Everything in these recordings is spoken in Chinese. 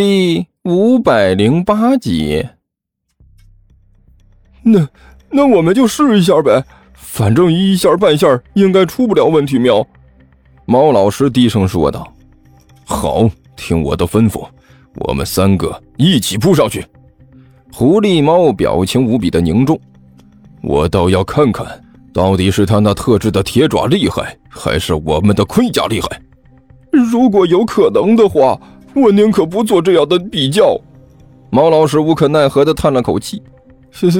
第五百零八集。那那我们就试一下呗，反正一下半下应该出不了问题。喵，猫老师低声说道：“好，听我的吩咐，我们三个一起扑上去。”狐狸猫表情无比的凝重，我倒要看看，到底是他那特制的铁爪厉害，还是我们的盔甲厉害。如果有可能的话，我宁可不做这样的比较。猫老师无可奈何的叹了口气。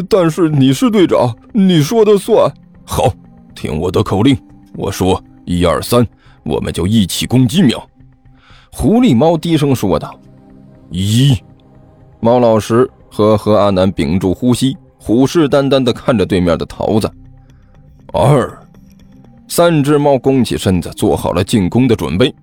但是你是队长，你说的算。好，听我的口令，我说一二三，我们就一起攻击。喵！狐狸猫低声说道。一，猫老师和何阿南屏住呼吸，虎视眈眈的看着对面的桃子。二，三只猫弓起身子，做好了进攻的准备。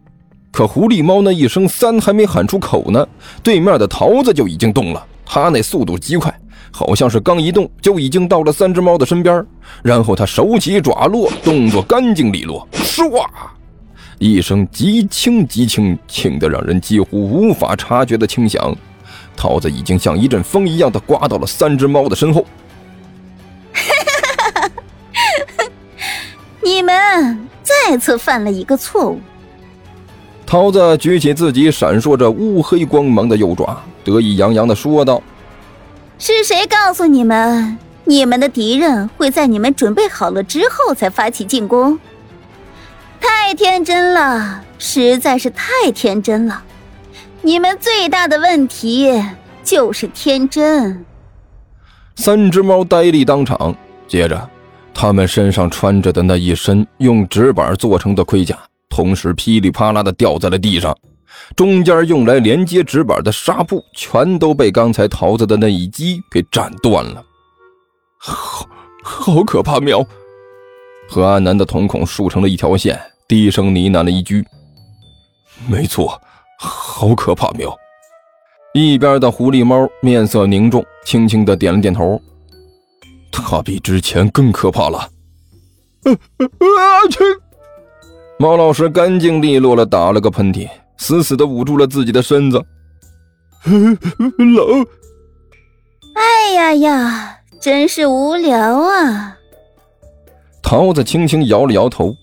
可狐狸猫那一声“三”还没喊出口呢，对面的桃子就已经动了。它那速度极快。好像是刚一动就已经到了三只猫的身边，然后他手起爪落，动作干净利落，唰，一声极轻极轻，轻的让人几乎无法察觉的轻响，桃子已经像一阵风一样的刮到了三只猫的身后。你们再次犯了一个错误。桃子举起自己闪烁着乌黑光芒的右爪，得意洋洋的说道。是谁告诉你们，你们的敌人会在你们准备好了之后才发起进攻？太天真了，实在是太天真了！你们最大的问题就是天真。三只猫呆立当场，接着，他们身上穿着的那一身用纸板做成的盔甲，同时噼里啪啦的掉在了地上。中间用来连接纸板的纱布全都被刚才桃子的那一击给斩断了，好，好可怕！喵！何安南的瞳孔竖成了一条线，低声呢喃了一句：“没错，好可怕！”喵！一边的狐狸猫面色凝重，轻轻的点了点头：“它比之前更可怕了。”啊去！猫老师干净利落的打了个喷嚏。死死的捂住了自己的身子，冷。哎呀呀，真是无聊啊！桃子轻轻摇了摇头。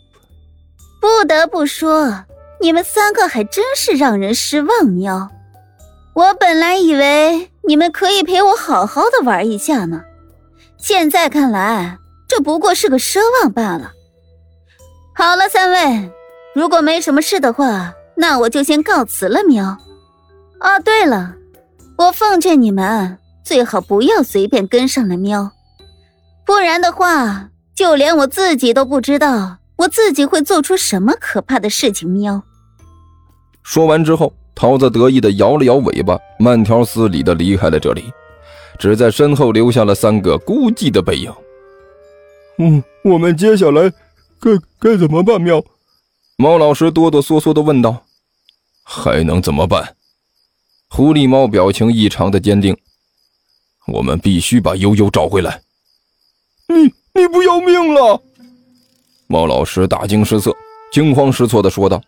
不得不说，你们三个还真是让人失望。喵，我本来以为你们可以陪我好好的玩一下呢，现在看来，这不过是个奢望罢了。好了，三位，如果没什么事的话。那我就先告辞了，喵。哦，对了，我奉劝你们最好不要随便跟上了，喵。不然的话，就连我自己都不知道我自己会做出什么可怕的事情，喵。说完之后，桃子得意的摇了摇尾巴，慢条斯理的离开了这里，只在身后留下了三个孤寂的背影。嗯，我们接下来该该怎么办，喵？猫老师哆哆嗦嗦的问道：“还能怎么办？”狐狸猫表情异常的坚定：“我们必须把悠悠找回来。”你你不要命了？猫老师大惊失色，惊慌失措的说道：“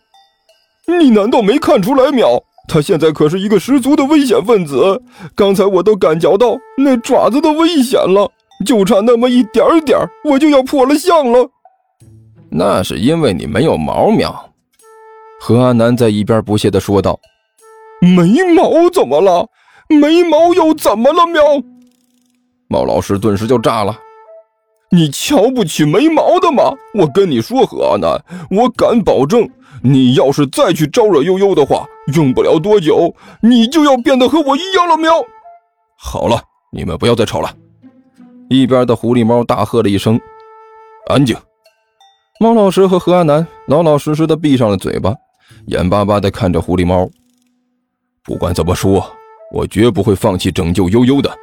你难道没看出来？喵，他现在可是一个十足的危险分子。刚才我都感觉到那爪子的危险了，就差那么一点点，我就要破了相了。”那是因为你没有毛苗。何安南在一边不屑地说道：“没毛怎么了？没毛又怎么了？”喵！猫老师顿时就炸了：“你瞧不起没毛的吗？我跟你说，何安南，我敢保证，你要是再去招惹悠悠的话，用不了多久，你就要变得和我一样了。”喵！好了，你们不要再吵了。一边的狐狸猫大喝了一声：“安静！”猫老师和何阿南老老实实的闭上了嘴巴，眼巴巴的看着狐狸猫。不管怎么说，我绝不会放弃拯救悠悠的。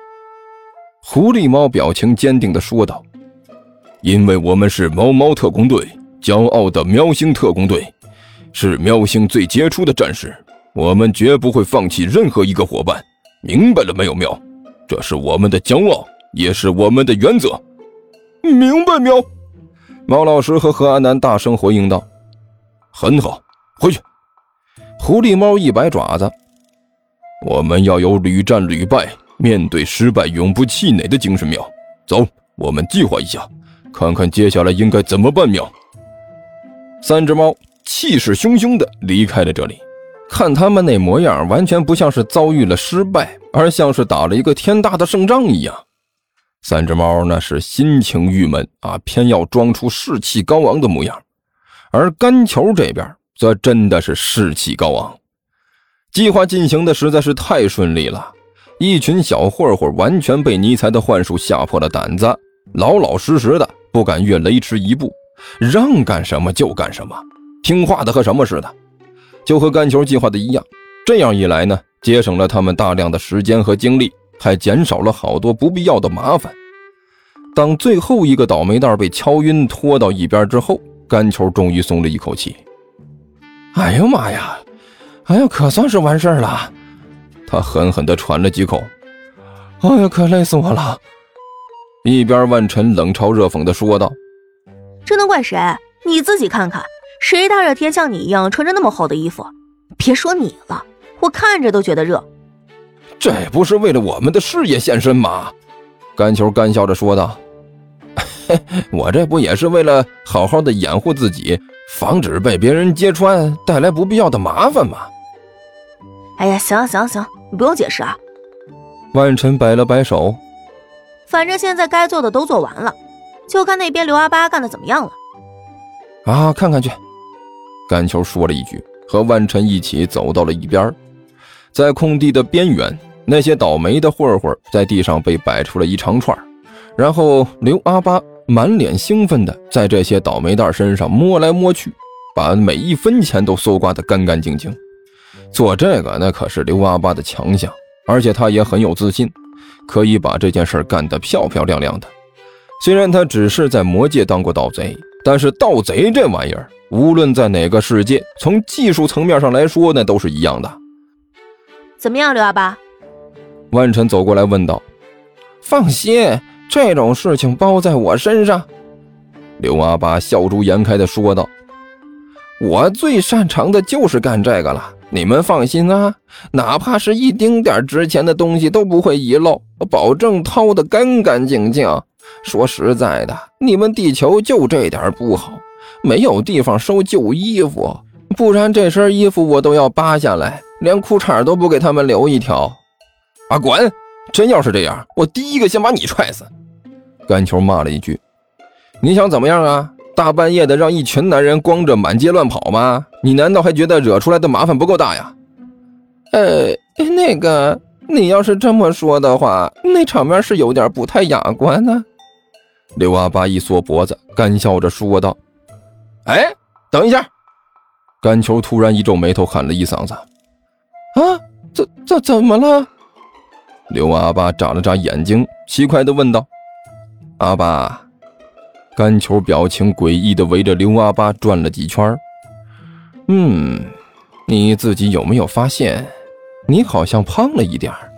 狐狸猫表情坚定的说道：“因为我们是猫猫特工队，骄傲的喵星特工队，是喵星最杰出的战士，我们绝不会放弃任何一个伙伴。明白了没有，喵？这是我们的骄傲，也是我们的原则。明白，喵。”猫老师和何安南大声回应道：“很好，回去。”狐狸猫一摆爪子：“我们要有屡战屡败、面对失败永不气馁的精神。喵，走，我们计划一下，看看接下来应该怎么办。喵，三只猫气势汹汹地离开了这里。看他们那模样，完全不像是遭遇了失败，而像是打了一个天大的胜仗一样。三只猫那是心情郁闷啊，偏要装出士气高昂的模样。而干球这边则真的是士气高昂。计划进行的实在是太顺利了，一群小混混完全被尼采的幻术吓破了胆子，老老实实的不敢越雷池一步，让干什么就干什么，听话的和什么似的。就和干球计划的一样，这样一来呢，节省了他们大量的时间和精力，还减少了好多不必要的麻烦。当最后一个倒霉蛋被敲晕拖到一边之后，干球终于松了一口气。哎呀妈呀！哎呀，可算是完事了。他狠狠地喘了几口。哎呀，可累死我了！一边万晨冷嘲热讽地说道：“这能怪谁？你自己看看。”谁大热天像你一样穿着那么厚的衣服？别说你了，我看着都觉得热。这不是为了我们的事业献身吗？甘球干笑着说道：“ 我这不也是为了好好的掩护自己，防止被别人揭穿，带来不必要的麻烦吗？”哎呀，行行行，你不用解释啊。万晨摆了摆手：“反正现在该做的都做完了，就看那边刘阿八干的怎么样了。”啊，看看去。甘球说了一句，和万晨一起走到了一边，在空地的边缘，那些倒霉的混混在地上被摆出了一长串，然后刘阿八满脸兴奋的在这些倒霉蛋身上摸来摸去，把每一分钱都搜刮得干干净净。做这个那可是刘阿八的强项，而且他也很有自信，可以把这件事干得漂漂亮亮的。虽然他只是在魔界当过盗贼，但是盗贼这玩意儿。无论在哪个世界，从技术层面上来说，那都是一样的。怎么样，刘阿八？万晨走过来问道。放心，这种事情包在我身上。刘阿八笑逐颜开的说道：“我最擅长的就是干这个了，你们放心啊，哪怕是一丁点值钱的东西都不会遗漏，保证掏得干干净净。说实在的，你们地球就这点不好。”没有地方收旧衣服，不然这身衣服我都要扒下来，连裤衩都不给他们留一条。啊，滚！真要是这样，我第一个先把你踹死！干球骂了一句：“你想怎么样啊？大半夜的让一群男人光着满街乱跑吗？你难道还觉得惹出来的麻烦不够大呀？”呃，那个，你要是这么说的话，那场面是有点不太雅观呢。刘阿八一缩脖子，干笑着说道。哎，等一下！干球突然一皱眉头，喊了一嗓子：“啊，怎怎怎么了？”刘阿八眨了眨眼睛，奇怪的问道：“阿八。”甘球表情诡异的围着刘阿八转了几圈。嗯，你自己有没有发现，你好像胖了一点儿？